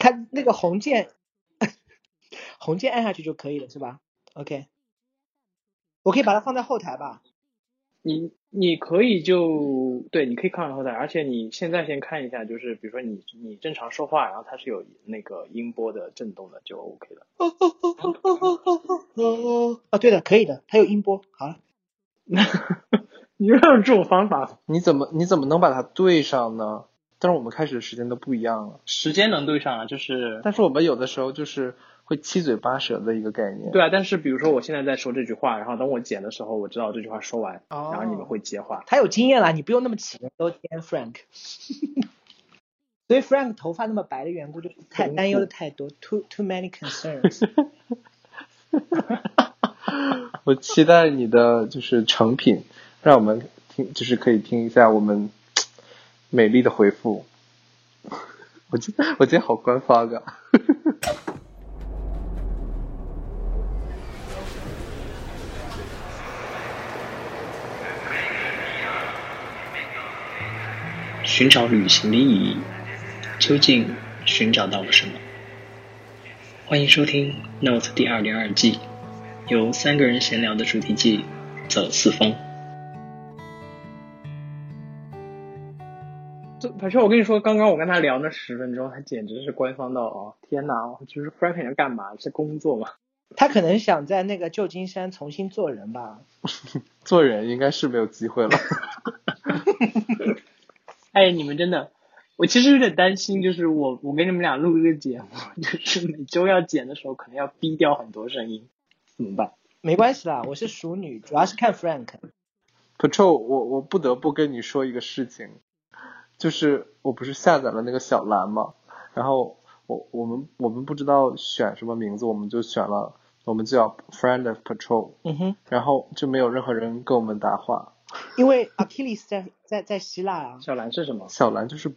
它那个红键，红键按下去就可以了，是吧？OK，我可以把它放在后台吧？你你可以就对，你可以看到后台，而且你现在先看一下，就是比如说你你正常说话，然后它是有那个音波的震动的，就 OK 了。哦哦哦哦哦哦哦哦，对的，可以的，它有音波。好了，你又有这种方法？你怎么你怎么能把它对上呢？但是我们开始的时间都不一样了，时间能对上啊，就是但是我们有的时候就是会七嘴八舌的一个概念。对啊，但是比如说我现在在说这句话，然后等我剪的时候，我知道这句话说完，哦然后你们会接话。他有经验了，你不用那么杞人忧天，Frank。所以 Frank 头发那么白的缘故，就是太担忧的太多，too too many concerns。我期待你的就是成品，让我们听，就是可以听一下我们美丽的回复。我今我今天好官方啊！寻找旅行的意义，究竟寻找到了什么？欢迎收听《Note》第二零二季，由三个人闲聊的主题季“走四方这樊少，我跟你说，刚刚我跟他聊那十分钟，他简直是官方到哦，天哪！就是 Frank 要干嘛？是工作吗？他可能想在那个旧金山重新做人吧。做人应该是没有机会了。哎，你们真的，我其实有点担心，就是我我给你们俩录一个节目，就是每周要剪的时候，可能要逼掉很多声音，怎么办？没关系啦，我是熟女，主要是看 Frank。Patrol，我我不得不跟你说一个事情，就是我不是下载了那个小蓝嘛，然后我我们我们不知道选什么名字，我们就选了，我们叫 Friend of Patrol，嗯哼，然后就没有任何人跟我们搭话。因为 Achilles 在在在希腊啊，小蓝是什么？小蓝就是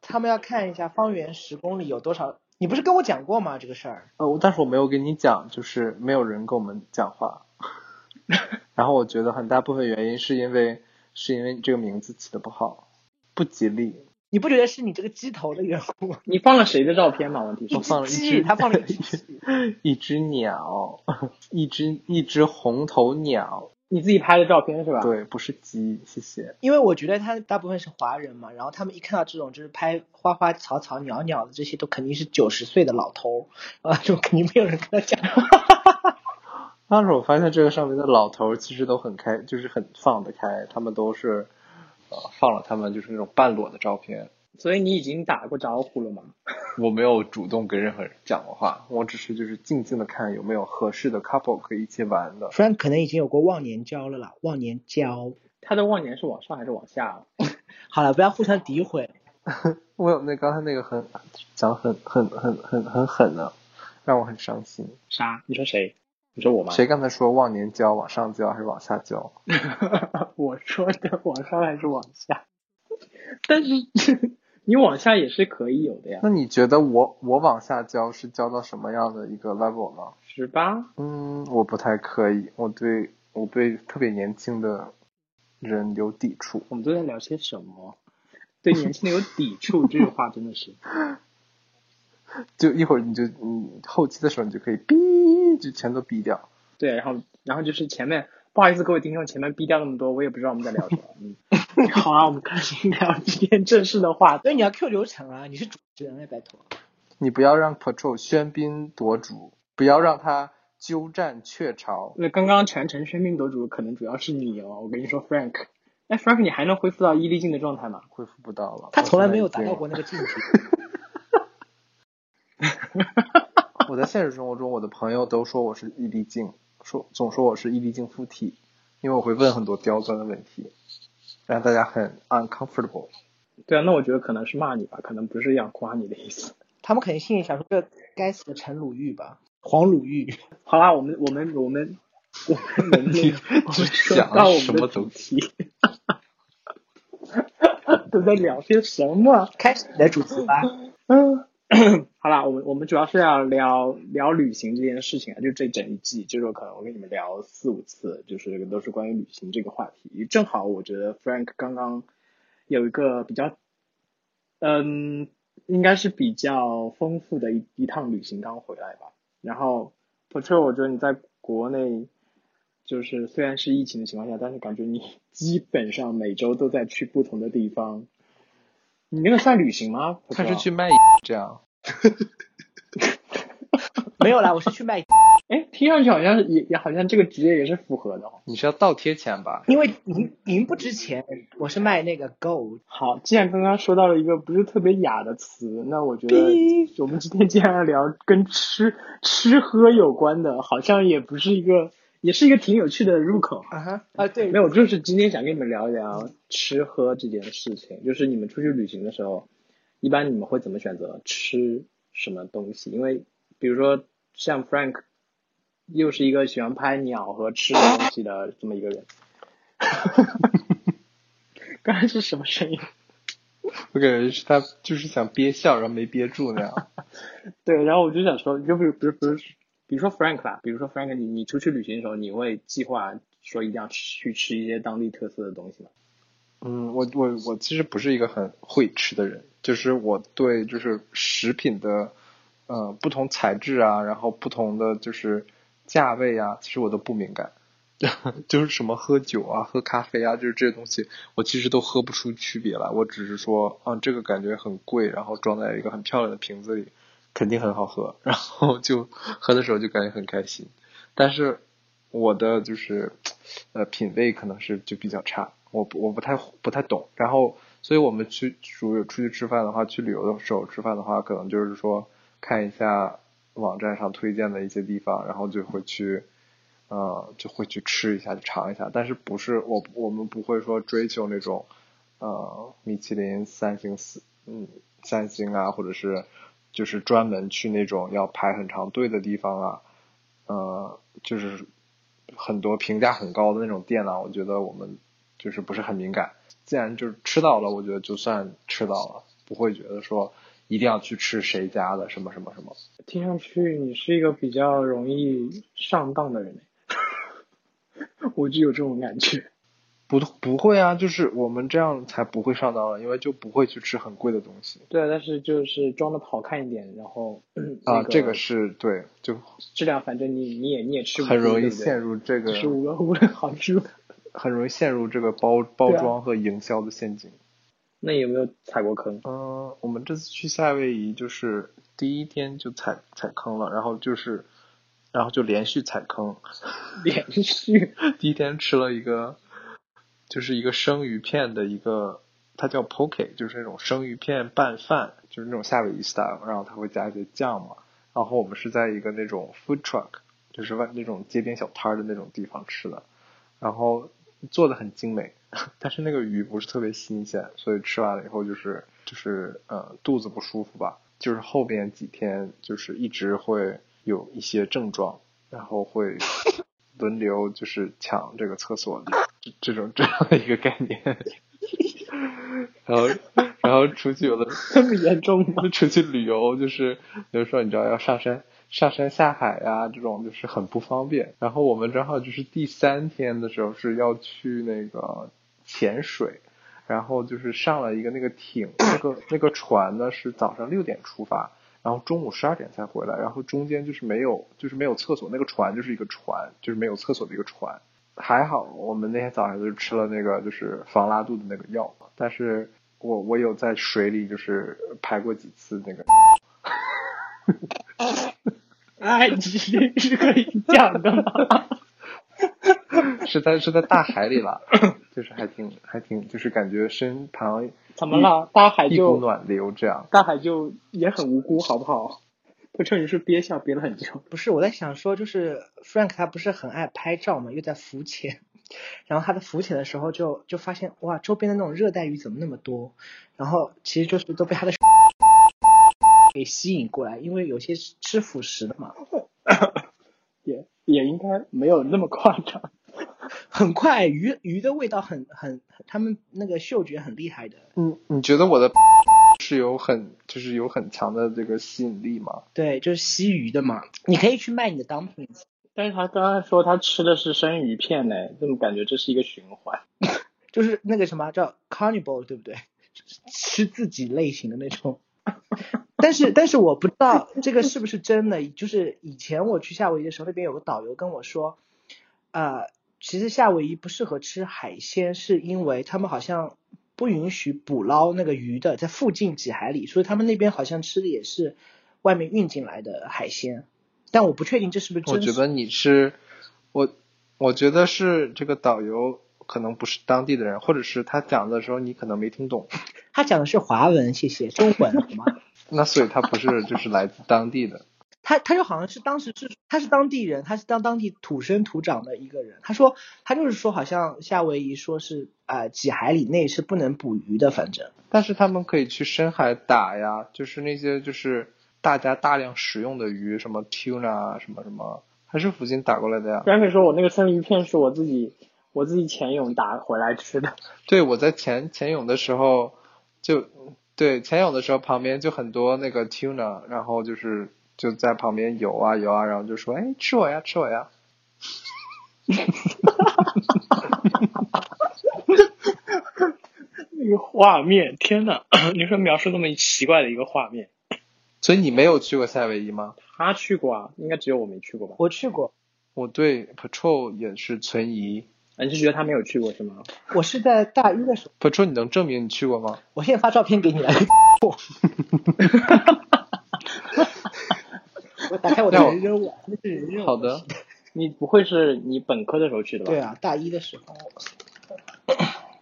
他们要看一下方圆十公里有多少。你不是跟我讲过吗？这个事儿。呃，但是我没有跟你讲，就是没有人跟我们讲话。然后我觉得很大部分原因是因为是因为这个名字起的不好，不吉利。你不觉得是你这个鸡头的缘故？你放了谁的照片吗？问题是我放了一鸡，只，他放了一只。一只鸟，一只一只红头鸟。你自己拍的照片是吧？，对，不是鸡，谢谢。因为我觉得他大部分是华人嘛，然后他们一看到这种就是拍花花草草、鸟鸟的这些，都肯定是九十岁的老头啊，就肯定没有人跟他讲话。当时我发现这个上面的老头其实都很开，就是很放得开，他们都是呃放了他们就是那种半裸的照片。所以你已经打过招呼了吗？我没有主动跟任何人讲过话，我只是就是静静的看有没有合适的 couple 可以一起玩的。Frank 可能已经有过忘年交了啦，忘年交。他的忘年是往上还是往下啊？好了，不要互相诋毁。我有那刚才那个很讲得很很很很很狠的，让我很伤心。啥？你说谁？你说我吗？谁刚才说忘年交往上交还是往下交？我说的往上还是往下？但是 你往下也是可以有的呀。那你觉得我我往下交是交到什么样的一个 level 呢？十八？嗯，我不太可以，我对我对特别年轻的人有抵触。我们都在聊些什么？对年轻人有抵触，这句话真的是。就一会儿你就嗯后期的时候你就可以哔就全都逼掉。对，然后然后就是前面不好意思各位听众，前面逼掉那么多，我也不知道我们在聊什么。嗯，好啊，我们开始聊今天正式的话题。所以你要 Q 流程啊，你是主持人哎，拜托。你不要让 Patrol 喧宾夺主，不要让他鸠占鹊巢。那刚刚全程喧宾夺主，可能主要是你哦。我跟你说，Frank，哎，Frank，你还能恢复到伊利镜的状态吗？恢复不到了。他从来没有达到过那个境界。我在现实生活中，我的朋友都说我是易立竞，说总说我是易立竞附体，因为我会问很多刁钻的问题，让大家很 uncomfortable。对啊，那我觉得可能是骂你吧，可能不是想夸你的意思。他们肯定心里想说，这该死的陈鲁豫吧，黄鲁豫。好啦，我们我们我们我们我们那个我们说讲到我们的什么东主题，都在聊些什么？开始你的主题吧。嗯，好啦，我们我们主要是要聊聊旅行这件事情啊，就这整一季，就是可能我跟你们聊四五次，就是都是关于旅行这个话题。正好我觉得 Frank 刚刚有一个比较，嗯，应该是比较丰富的一一趟旅行刚回来吧。然后 p a t r o 我觉得你在国内，就是虽然是疫情的情况下，但是感觉你基本上每周都在去不同的地方。你那个算旅行吗？他是去卖这样。没有啦，我是去卖。哎，听上去好像也也好像这个职业也是符合的哦。你是要倒贴钱吧？因为银银不值钱，我是卖那个 gold。好，既然刚刚说到了一个不是特别雅的词，那我觉得我们今天既然要聊跟吃吃喝有关的，好像也不是一个，也是一个挺有趣的入口。啊哈啊对，没有，就是今天想跟你们聊一聊吃喝这件事情。就是你们出去旅行的时候，一般你们会怎么选择吃什么东西？因为比如说像 Frank。又是一个喜欢拍鸟和吃东西的这么一个人。刚才是什么声音？我感觉是他就是想憋笑，然后没憋住那样。对，然后我就想说，就比如，比如，比如，比如说 Frank 吧，比如说 Frank，你你出去旅行的时候，你会计划说一定要去吃一些当地特色的东西吗？嗯，我我我其实不是一个很会吃的人，就是我对就是食品的呃不同材质啊，然后不同的就是。价位啊，其实我都不敏感，就是什么喝酒啊、喝咖啡啊，就是这些东西，我其实都喝不出区别来。我只是说，啊，这个感觉很贵，然后装在一个很漂亮的瓶子里，肯定很好喝，然后就喝的时候就感觉很开心。但是我的就是呃品味可能是就比较差，我我不太不太懂。然后，所以我们去如果出去吃饭的话，去旅游的时候吃饭的话，可能就是说看一下。网站上推荐的一些地方，然后就会去，呃，就会去吃一下，尝一下。但是不是我我们不会说追求那种，呃，米其林三星四嗯三星啊，或者是就是专门去那种要排很长队的地方啊，呃，就是很多评价很高的那种店呢。我觉得我们就是不是很敏感。既然就是吃到了，我觉得就算吃到了，不会觉得说。一定要去吃谁家的什么什么什么？听上去你是一个比较容易上当的人，我就有这种感觉。不不会啊，就是我们这样才不会上当了，因为就不会去吃很贵的东西。对啊，但是就是装的好看一点，然后 啊，这个是对，就质量反正你你也你也吃很容易陷入这个，是无无论好吃，很容易陷入这个包包装和营销的陷阱。那有没有踩过坑？嗯，我们这次去夏威夷就是第一天就踩踩坑了，然后就是，然后就连续踩坑，连续。第一天吃了一个，就是一个生鱼片的一个，它叫 poke，就是那种生鱼片拌饭，就是那种夏威夷 style，然后它会加一些酱嘛。然后我们是在一个那种 food truck，就是外那种街边小摊的那种地方吃的，然后做的很精美。但是那个鱼不是特别新鲜，所以吃完了以后就是就是呃肚子不舒服吧，就是后边几天就是一直会有一些症状，然后会 轮流就是抢这个厕所这这种这样的一个概念，然后然后出去有的 这么严重吗？出去旅游就是比如说你知道要上山。上山下海呀，这种就是很不方便。然后我们正好就是第三天的时候是要去那个。潜水，然后就是上了一个那个艇，那个那个船呢是早上六点出发，然后中午十二点才回来，然后中间就是没有就是没有厕所，那个船就是一个船，就是没有厕所的一个船。还好我们那天早上就是吃了那个就是防拉肚的那个药，但是我我有在水里就是排过几次那个。哎，你是可以讲的吗？是在是在大海里了。就是还挺还挺，就是感觉身旁怎么了？大海就一股暖流这样。大海就也很无辜，好不好？不趁你是憋笑憋了很久。不是，我在想说，就是 Frank 他不是很爱拍照嘛，又在浮潜，然后他在浮潜的时候就就发现哇，周边的那种热带鱼怎么那么多？然后其实就是都被他的给吸引过来，因为有些吃辅食的嘛。也也应该没有那么夸张。很快，鱼鱼的味道很很，他们那个嗅觉很厉害的。嗯，你觉得我的是有很就是有很强的这个吸引力吗？对，就是吸鱼的嘛。你可以去卖你的 dumplings。但是他刚刚说他吃的是生鱼片呢，怎么感觉这是一个循环？就是那个什么叫 carnival 对不对？吃自己类型的那种。但是但是我不知道这个是不是真的，就是以前我去夏威夷的时候，那边有个导游跟我说，呃，其实夏威夷不适合吃海鲜，是因为他们好像不允许捕捞那个鱼的，在附近几海里，所以他们那边好像吃的也是外面运进来的海鲜，但我不确定这是不是真实。我觉得你是我，我觉得是这个导游可能不是当地的人，或者是他讲的时候你可能没听懂，他讲的是华文，谢谢中文好吗？那所以他不是就是来自当地的。他他就好像是当时是他是当地人，他是当当地土生土长的一个人。他说他就是说，好像夏威夷说是呃几海里内是不能捕鱼的，反正但是他们可以去深海打呀，就是那些就是大家大量食用的鱼，什么 tuna 啊，什么什么，还是附近打过来的呀。然可以说我那个生鱼片是我自己我自己潜泳打回来吃的。对，我在潜潜泳的时候就对潜泳的时候旁边就很多那个 tuna，然后就是就在旁边游啊游啊，然后就说哎吃我呀吃我呀。那个画面，天呐，你说描述那么奇怪的一个画面。所以你没有去过夏威夷吗？他去过啊，应该只有我没去过吧？我去过，我对 Patrol 也是存疑。啊，你是觉得他没有去过是吗？我是在大一的时候，Patrol 你能证明你去过吗？我现在发照片给你来。我打开我的让我人人网，那是人人网。好的，你不会是你本科的时候去的吧？对啊，大一的时候，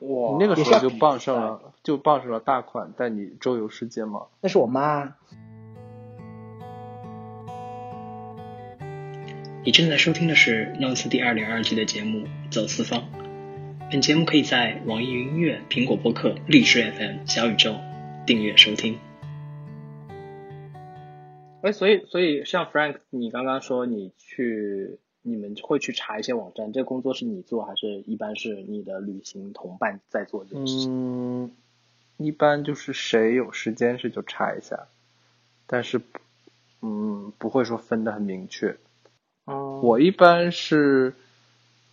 哇，你那个时候就傍上了就傍上了大款带你周游世界吗？那是我妈。你正在收听的是 Notes 第二点二季的节目《走四方》。本节目可以在网易云音乐、苹果播客、荔枝 FM、小宇宙订阅收听。哎，所以所以像 Frank，你刚刚说你去，你们会去查一些网站，这个工作是你做，还是一般是你的旅行同伴在做这件事情？嗯，一般就是谁有时间是就查一下，但是嗯不会说分的很明确。哦我一般是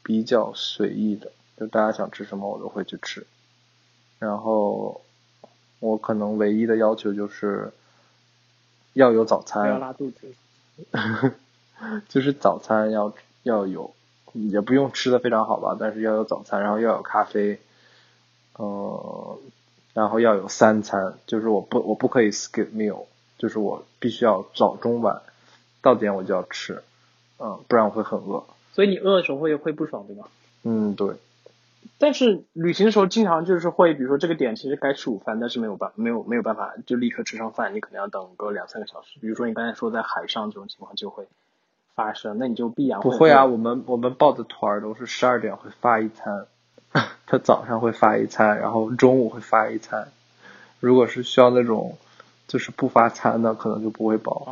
比较随意的，就大家想吃什么我都会去吃。然后我可能唯一的要求就是要有早不要餐，拉肚子。就是早餐要要有，也不用吃的非常好吧，但是要有早餐，然后要有咖啡，呃，然后要有三餐，就是我不我不可以 skip meal，就是我必须要早中晚到点我就要吃，嗯，不然我会很饿。所以你饿的时候会会不爽，对吗？嗯，对，但是旅行的时候经常就是会，比如说这个点其实该吃午饭，但是没有办没有没有办法就立刻吃上饭，你可能要等个两三个小时。比如说你刚才说在海上这种情况就会发生，那你就必然不会啊，我们我们报的团儿都是十二点会发一餐，他早上会发一餐，然后中午会发一餐。如果是需要那种就是不发餐的，可能就不会报。啊。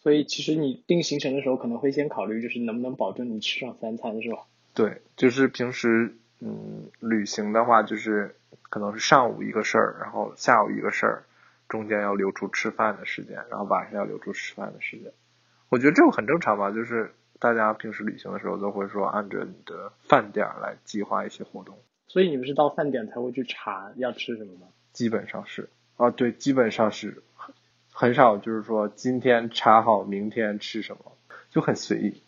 所以其实你定行程的时候可能会先考虑，就是能不能保证你吃上三餐，是吧？对，就是平时嗯旅行的话，就是可能是上午一个事儿，然后下午一个事儿，中间要留出吃饭的时间，然后晚上要留出吃饭的时间。我觉得这个很正常吧，就是大家平时旅行的时候都会说按着你的饭点儿来计划一些活动。所以你们是到饭点才会去查要吃什么吗？基本上是啊，对，基本上是很很少，就是说今天查好明天吃什么，就很随意，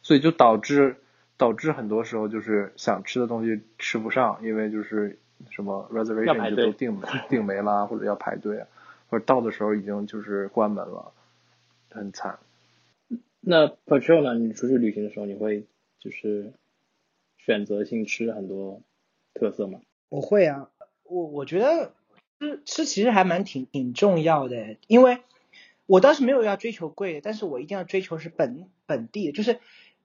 所以就导致导致很多时候就是想吃的东西吃不上，因为就是什么 reservation 就都订没订没啦，或者要排队啊，或者到的时候已经就是关门了，很惨。那 Patrol 呢？你出去旅行的时候，你会就是选择性吃很多特色吗？我会啊，我我觉得吃吃其实还蛮挺挺重要的，因为我倒是没有要追求贵的，但是我一定要追求是本本地的，就是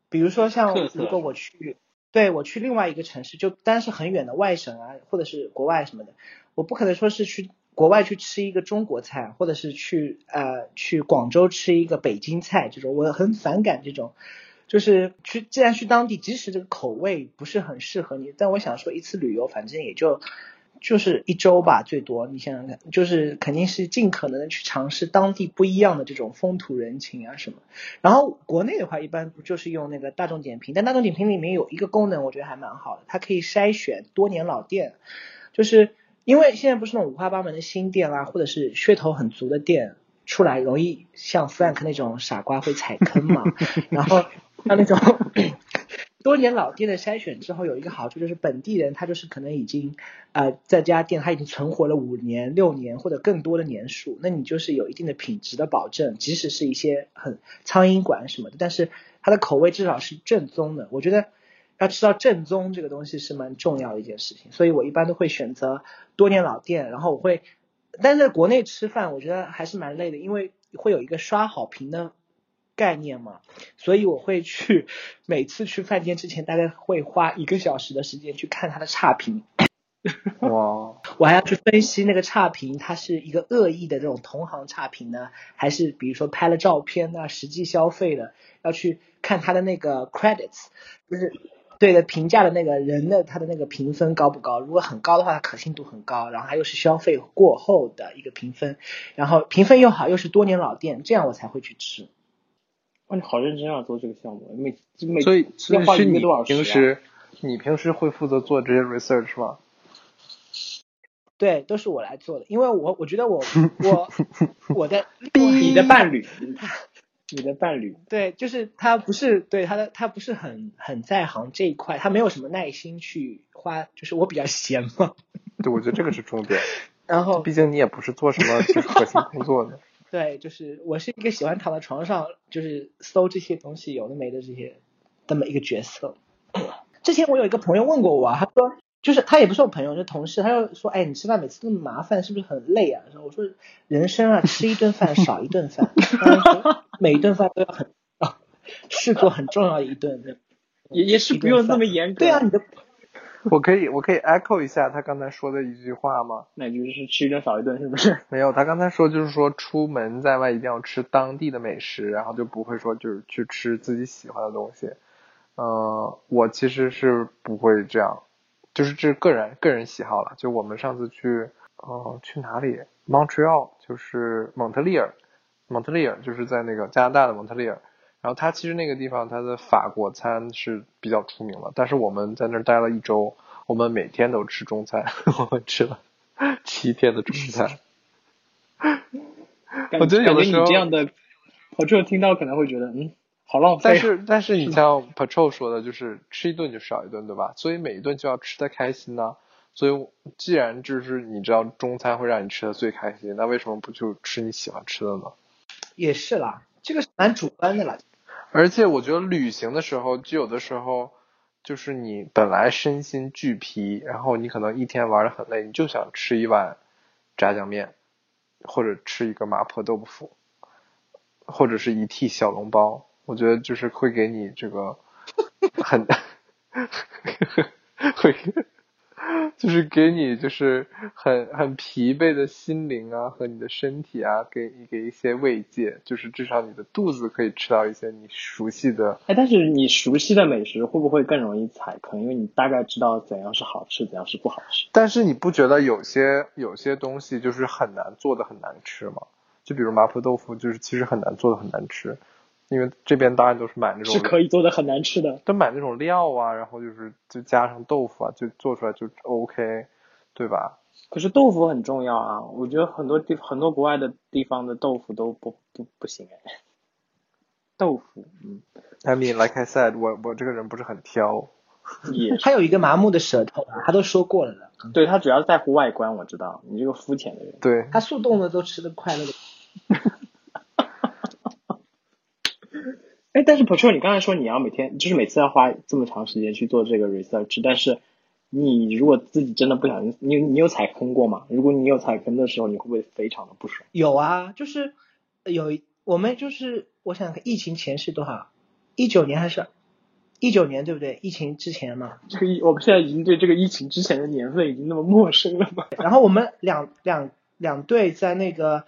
比如说像如果我去，对我去另外一个城市，就当然是很远的外省啊，或者是国外什么的，我不可能说是去国外去吃一个中国菜，或者是去呃去广州吃一个北京菜这种，我很反感这种。就是去，既然去当地，即使这个口味不是很适合你，但我想说一次旅游，反正也就就是一周吧，最多。你想想看，就是肯定是尽可能的去尝试当地不一样的这种风土人情啊什么。然后国内的话，一般不就是用那个大众点评，但大众点评里面有一个功能，我觉得还蛮好的，它可以筛选多年老店，就是因为现在不是那种五花八门的新店啊，或者是噱头很足的店出来，容易像 Frank 那种傻瓜会踩坑嘛。然后像那种多年老店的筛选之后，有一个好处就是本地人他就是可能已经呃在这家店他已经存活了五年、六年或者更多的年数，那你就是有一定的品质的保证，即使是一些很苍蝇馆什么的，但是它的口味至少是正宗的。我觉得要吃到正宗这个东西是蛮重要的一件事情，所以我一般都会选择多年老店，然后我会，但在国内吃饭我觉得还是蛮累的，因为会有一个刷好评的概念嘛，所以我会去每次去饭店之前，大概会花一个小时的时间去看它的差评，哇，我还要去分析那个差评，它是一个恶意的这种同行差评呢，还是比如说拍了照片呢，实际消费的，要去看它的那个 credits，就是对的评价的那个人的他的那个评分高不高？如果很高的话，它可信度很高，然后它又是消费过后的一个评分，然后评分又好，又是多年老店，这样我才会去吃。哇，你好认真啊，做这个项目，每每所以所要花一以是你。平时你平时会负责做这些 research 吗？对，都是我来做的，因为我我觉得我 我我的 你的伴侣，你的伴侣，对，就是他不是对他的他不是很很在行这一块，他没有什么耐心去花，就是我比较闲嘛，对，我觉得这个是重点，然后毕竟你也不是做什么就是核心工作的。对，就是我是一个喜欢躺在床上就是搜这些东西有的没的这些这么一个角色。之前我有一个朋友问过我啊，他说就是他也不是我朋友，是同事，他就说，哎，你吃饭每次那么麻烦，是不是很累啊？我说，人生啊，吃一顿饭少一顿饭，每一顿饭都要很啊，视作很重要的一顿。也也是不用那么严格。对啊，你的 我可以我可以 echo 一下他刚才说的一句话吗？那句是吃一顿少一顿，是不是？没有，他刚才说就是说出门在外一定要吃当地的美食，然后就不会说就是去吃自己喜欢的东西。呃，我其实是不会这样，就是这是个人个人喜好了。就我们上次去，呃，去哪里？Montreal，就是蒙特利尔，蒙特利尔就是在那个加拿大的蒙特利尔。然后它其实那个地方它的法国餐是比较出名的，但是我们在那儿待了一周，我们每天都吃中餐，我们吃了七天的中餐。我觉得有的时候你这样的，我这听到可能会觉得，嗯，好浪费啊。但是但是你像 Patrol 说的，就是吃一顿就少一顿，对吧？所以每一顿就要吃的开心呢。所以既然就是你知道中餐会让你吃的最开心，那为什么不就吃你喜欢吃的呢？也是啦，这个是蛮主观的啦。而且我觉得旅行的时候，就有的时候就是你本来身心俱疲，然后你可能一天玩的很累，你就想吃一碗炸酱面，或者吃一个麻婆豆腐，或者是一屉小笼包。我觉得就是会给你这个很 会。就是给你就是很很疲惫的心灵啊和你的身体啊，给你给一些慰藉，就是至少你的肚子可以吃到一些你熟悉的。哎，但是你熟悉的美食会不会更容易踩坑？因为你大概知道怎样是好吃，怎样是不好吃。但是你不觉得有些有些东西就是很难做的很难吃吗？就比如麻婆豆腐，就是其实很难做的很难吃，因为这边当然都是买那种是可以做的很难吃的。都买那种料啊，然后就是就加上豆腐啊，就做出来就 OK，对吧？可是豆腐很重要啊，我觉得很多地很多国外的地方的豆腐都不不不行哎。豆腐，嗯，I mean, like I said，我我这个人不是很挑。也 他有一个麻木的舌头啊，他都说过了的。对他主要在乎外观，我知道你这个肤浅的人。对，他速冻的都吃的快乐的。但是 Patrol，你刚才说你要每天就是每次要花这么长时间去做这个 research，但是你如果自己真的不小心，你你有踩坑过吗？如果你有踩坑的时候，你会不会非常的不爽？有啊，就是有我们就是我想疫情前是多少？一九年还是一九年对不对？疫情之前嘛。这个疫我们现在已经对这个疫情之前的年份已经那么陌生了嘛？然后我们两两两队在那个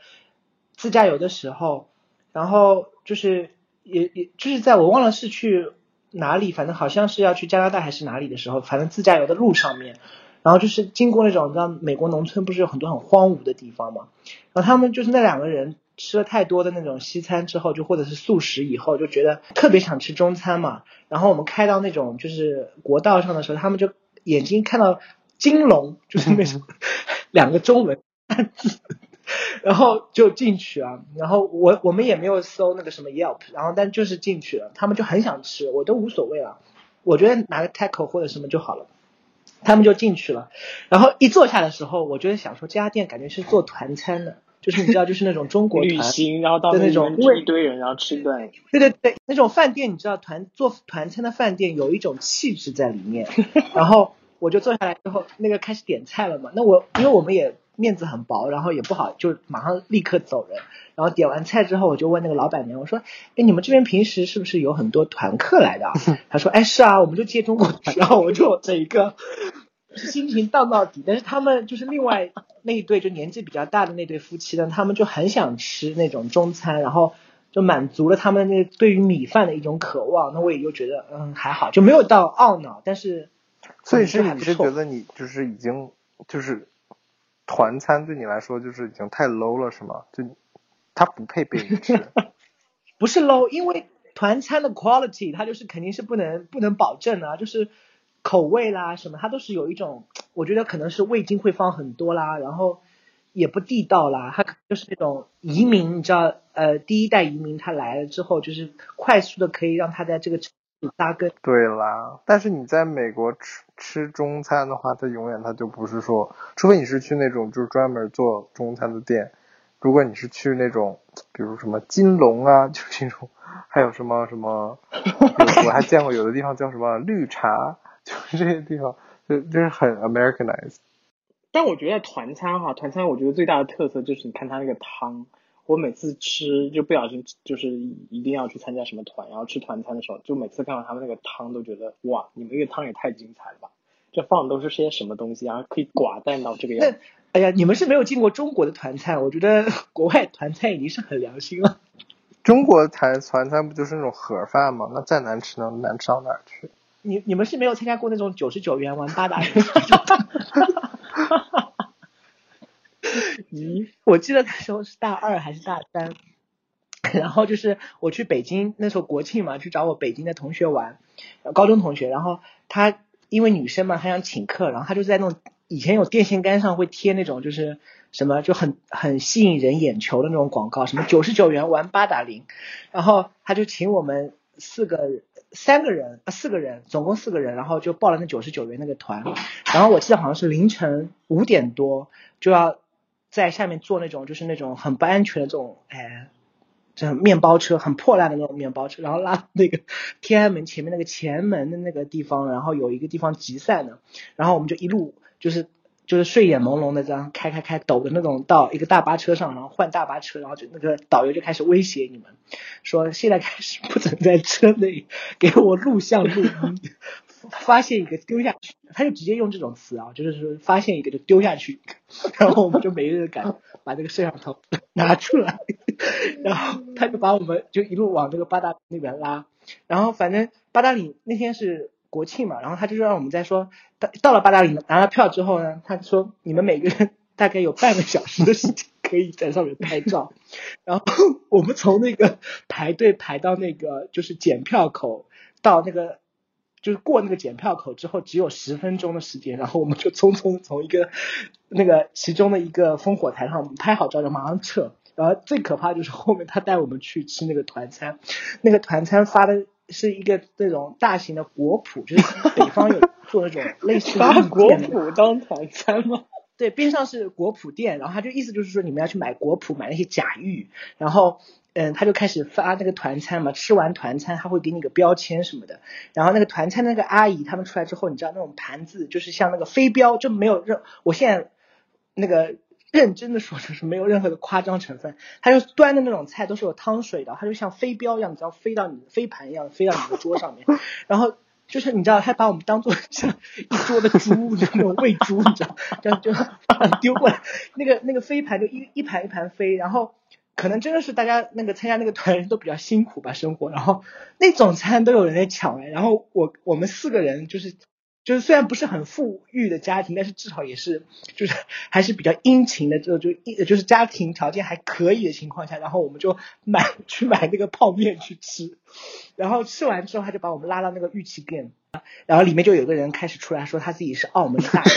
自驾游的时候，然后就是也也就是在我忘了是去哪里，反正好像是要去加拿大还是哪里的时候，反正自驾游的路上面，然后就是经过那种你知道美国农村不是有很多很荒芜的地方嘛，然后他们就是那两个人吃了太多的那种西餐之后，就或者是素食以后，就觉得特别想吃中餐嘛，然后我们开到那种就是国道上的时候，他们就眼睛看到金龙，就是那种 两个中文汉字，然后就进去啊，然后我我们也没有搜那个什么 Yelp，然后但就是进去了，他们就很想吃，我都无所谓了，我觉得拿个 taco 或者什么就好了。他们就进去了，然后一坐下的时候，我就想说这家店感觉是做团餐的，就是你知道，就是那种中国旅，行，然后到那种一堆人，然后吃一顿。对对对，那种饭店，你知道团做团餐的饭店有一种气质在里面。然后我就坐下来之后，那个开始点菜了嘛。那我因为我们也面子很薄，然后也不好就马上立刻走人。然后点完菜之后，我就问那个老板娘，我说：“哎，你们这边平时是不是有很多团客来的啊？” 她说：“哎，是啊，我们就接中国团。”然后我就整一个心情荡到底。但是他们就是另外那一对就年纪比较大的那对夫妻呢，他们就很想吃那种中餐，然后就满足了他们那对于米饭的一种渴望。那我也就觉得嗯还好，就没有到懊恼，但是所以嗯是你是觉得你就是已经就是团餐对你来说就是已经太 low 了是吗？就它不配被你吃。不是 low，因为团餐的 quality 它就是肯定是不能不能保证的啊，就是口味啦什么，它都是有一种，我觉得可能是味精会放很多啦，然后也不地道啦，它可就是那种移民，你知道，呃，第一代移民他来了之后，就是快速的可以让他在这个城市扎根。对啦，但是你在美国吃吃中餐的话，它永远它就不是说，除非你是去那种就是专门做中餐的店，如果你是去那种，比如什么金龙啊，就这种，还有什么什么，我还见过有的地方叫什么绿茶，就是这些地方，就就是很 Americanized。但我觉得团餐哈，团餐我觉得最大的特色就是你看它那个汤，我每次吃就不小心就是一定要去参加什么团，然后吃团餐的时候，就每次看到他们那个汤都觉得哇，你们这个汤也太精彩了吧！这放的都是些什么东西，啊可以寡淡到这个样子。哎呀，你们是没有进过中国的团餐，我觉得 国外团餐已经是很良心了。中国团团餐不就是那种盒饭吗？那再难吃能难吃到哪儿去？你你们是没有参加过那种九十九元玩八达 人？嗯，我记得那时候是大二还是大三，然后就是我去北京，那时候国庆嘛，去找我北京的同学玩，高中同学，然后他因为女生嘛，她想请客，然后他就在那种以前有电线杆上会贴那种就是什么就很很吸引人眼球的那种广告，什么九十九元玩八达零，然后他就请我们四个三个人啊四个人，总共四个人，然后就报了那九十九元那个团，然后我记得好像是凌晨五点多就要在下面坐那种就是那种很不安全的这种哎。这种面包车很破烂的那种面包车，然后拉那个天安门前面那个前门的那个地方，然后有一个地方集散的，然后我们就一路就是就是睡眼朦胧的这样开开开抖的那种到一个大巴车上，然后换大巴车，然后就那个导游就开始威胁你们，说现在开始不准在车内 给我录像录音，发现一个丢下去，他就直接用这种词啊，就是说发现一个就丢下去，然后我们就没人敢把这个摄像头拿出来，然后他就把我们就一路往那个八达岭那边拉，然后反正八达岭那天是国庆嘛，然后他就让我们在说到到了八达岭拿了票之后呢，他说你们每个人大概有半个小时的时间可以在上面拍照，然后我们从那个排队排到那个就是检票口到那个。就是过那个检票口之后，只有十分钟的时间，然后我们就匆匆从一个那个其中的一个烽火台上拍好照就马上撤。然后最可怕就是后面他带我们去吃那个团餐，那个团餐发的是一个那种大型的果脯，就是北方有做那种类似把的果脯当团餐吗？对，边上是果脯店，然后他就意思就是说你们要去买果脯，买那些假玉，然后嗯，他就开始发那个团餐嘛，吃完团餐他会给你个标签什么的，然后那个团餐那个阿姨他们出来之后，你知道那种盘子就是像那个飞镖，就没有任，我现在那个认真的说就是没有任何的夸张成分，他就端的那种菜都是有汤水的，它就像飞镖一样，你知道飞到你飞盘一样飞到你的桌上面，然后。就是你知道，他把我们当做 像一桌的猪，就那种喂猪，你知道，这样就丢过来，那个那个飞盘就一一盘一盘飞，然后可能真的是大家那个参加那个团人都比较辛苦吧生活，然后那种餐都有人在抢哎，然后我我们四个人就是就是虽然不是很富裕的家庭，但是至少也是就是还是比较殷勤的，就就一就是家庭条件还可以的情况下，然后我们就买去买那个泡面去吃，然后吃完之后他就把我们拉到那个玉器店，然后里面就有个人开始出来说他自己是澳门的大哥，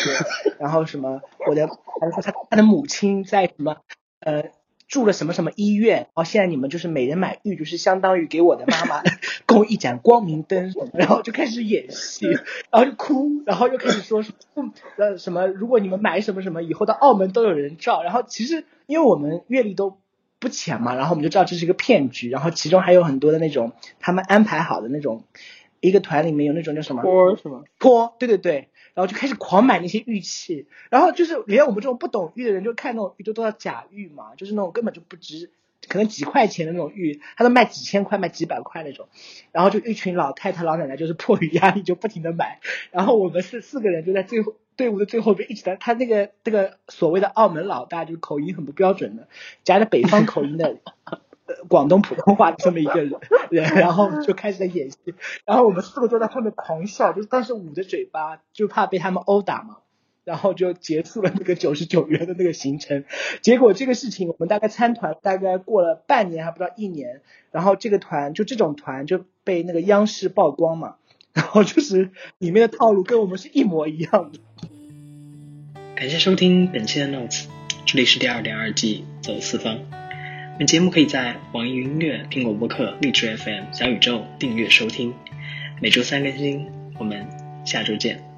然后什么我的，还说他他的母亲在什么呃。住了什么什么医院，然后现在你们就是每人买玉，就是相当于给我的妈妈 供一盏光明灯，然后就开始演戏，然后就哭，然后又开始说，呃什么，如果你们买什么什么，以后到澳门都有人照。然后其实因为我们阅历都不浅嘛，然后我们就知道这是一个骗局，然后其中还有很多的那种他们安排好的那种，一个团里面有那种叫什么坡是吗？坡，对对对。然后就开始狂买那些玉器，然后就是连我们这种不懂玉的人，就看那种玉都都叫假玉嘛，就是那种根本就不值，可能几块钱的那种玉，他都卖几千块、卖几百块那种。然后就一群老太太、老奶奶，就是迫于压力就不停的买。然后我们是四个人就在最后队伍的最后边一直在，他那个那个所谓的澳门老大，就口音很不标准的，夹着北方口音的。广东普通话这么一个人，然后就开始在演戏，然后我们四个就在后面狂笑，就是当时捂着嘴巴，就怕被他们殴打嘛，然后就结束了那个九十九元的那个行程。结果这个事情我们大概参团大概过了半年还不到一年，然后这个团就这种团就被那个央视曝光嘛，然后就是里面的套路跟我们是一模一样的。感谢收听本期的 Notes，这里是第二点二季走四方。本节目可以在网易云音乐、苹果播客、荔枝 FM、小宇宙订阅收听，每周三更新。我们下周见。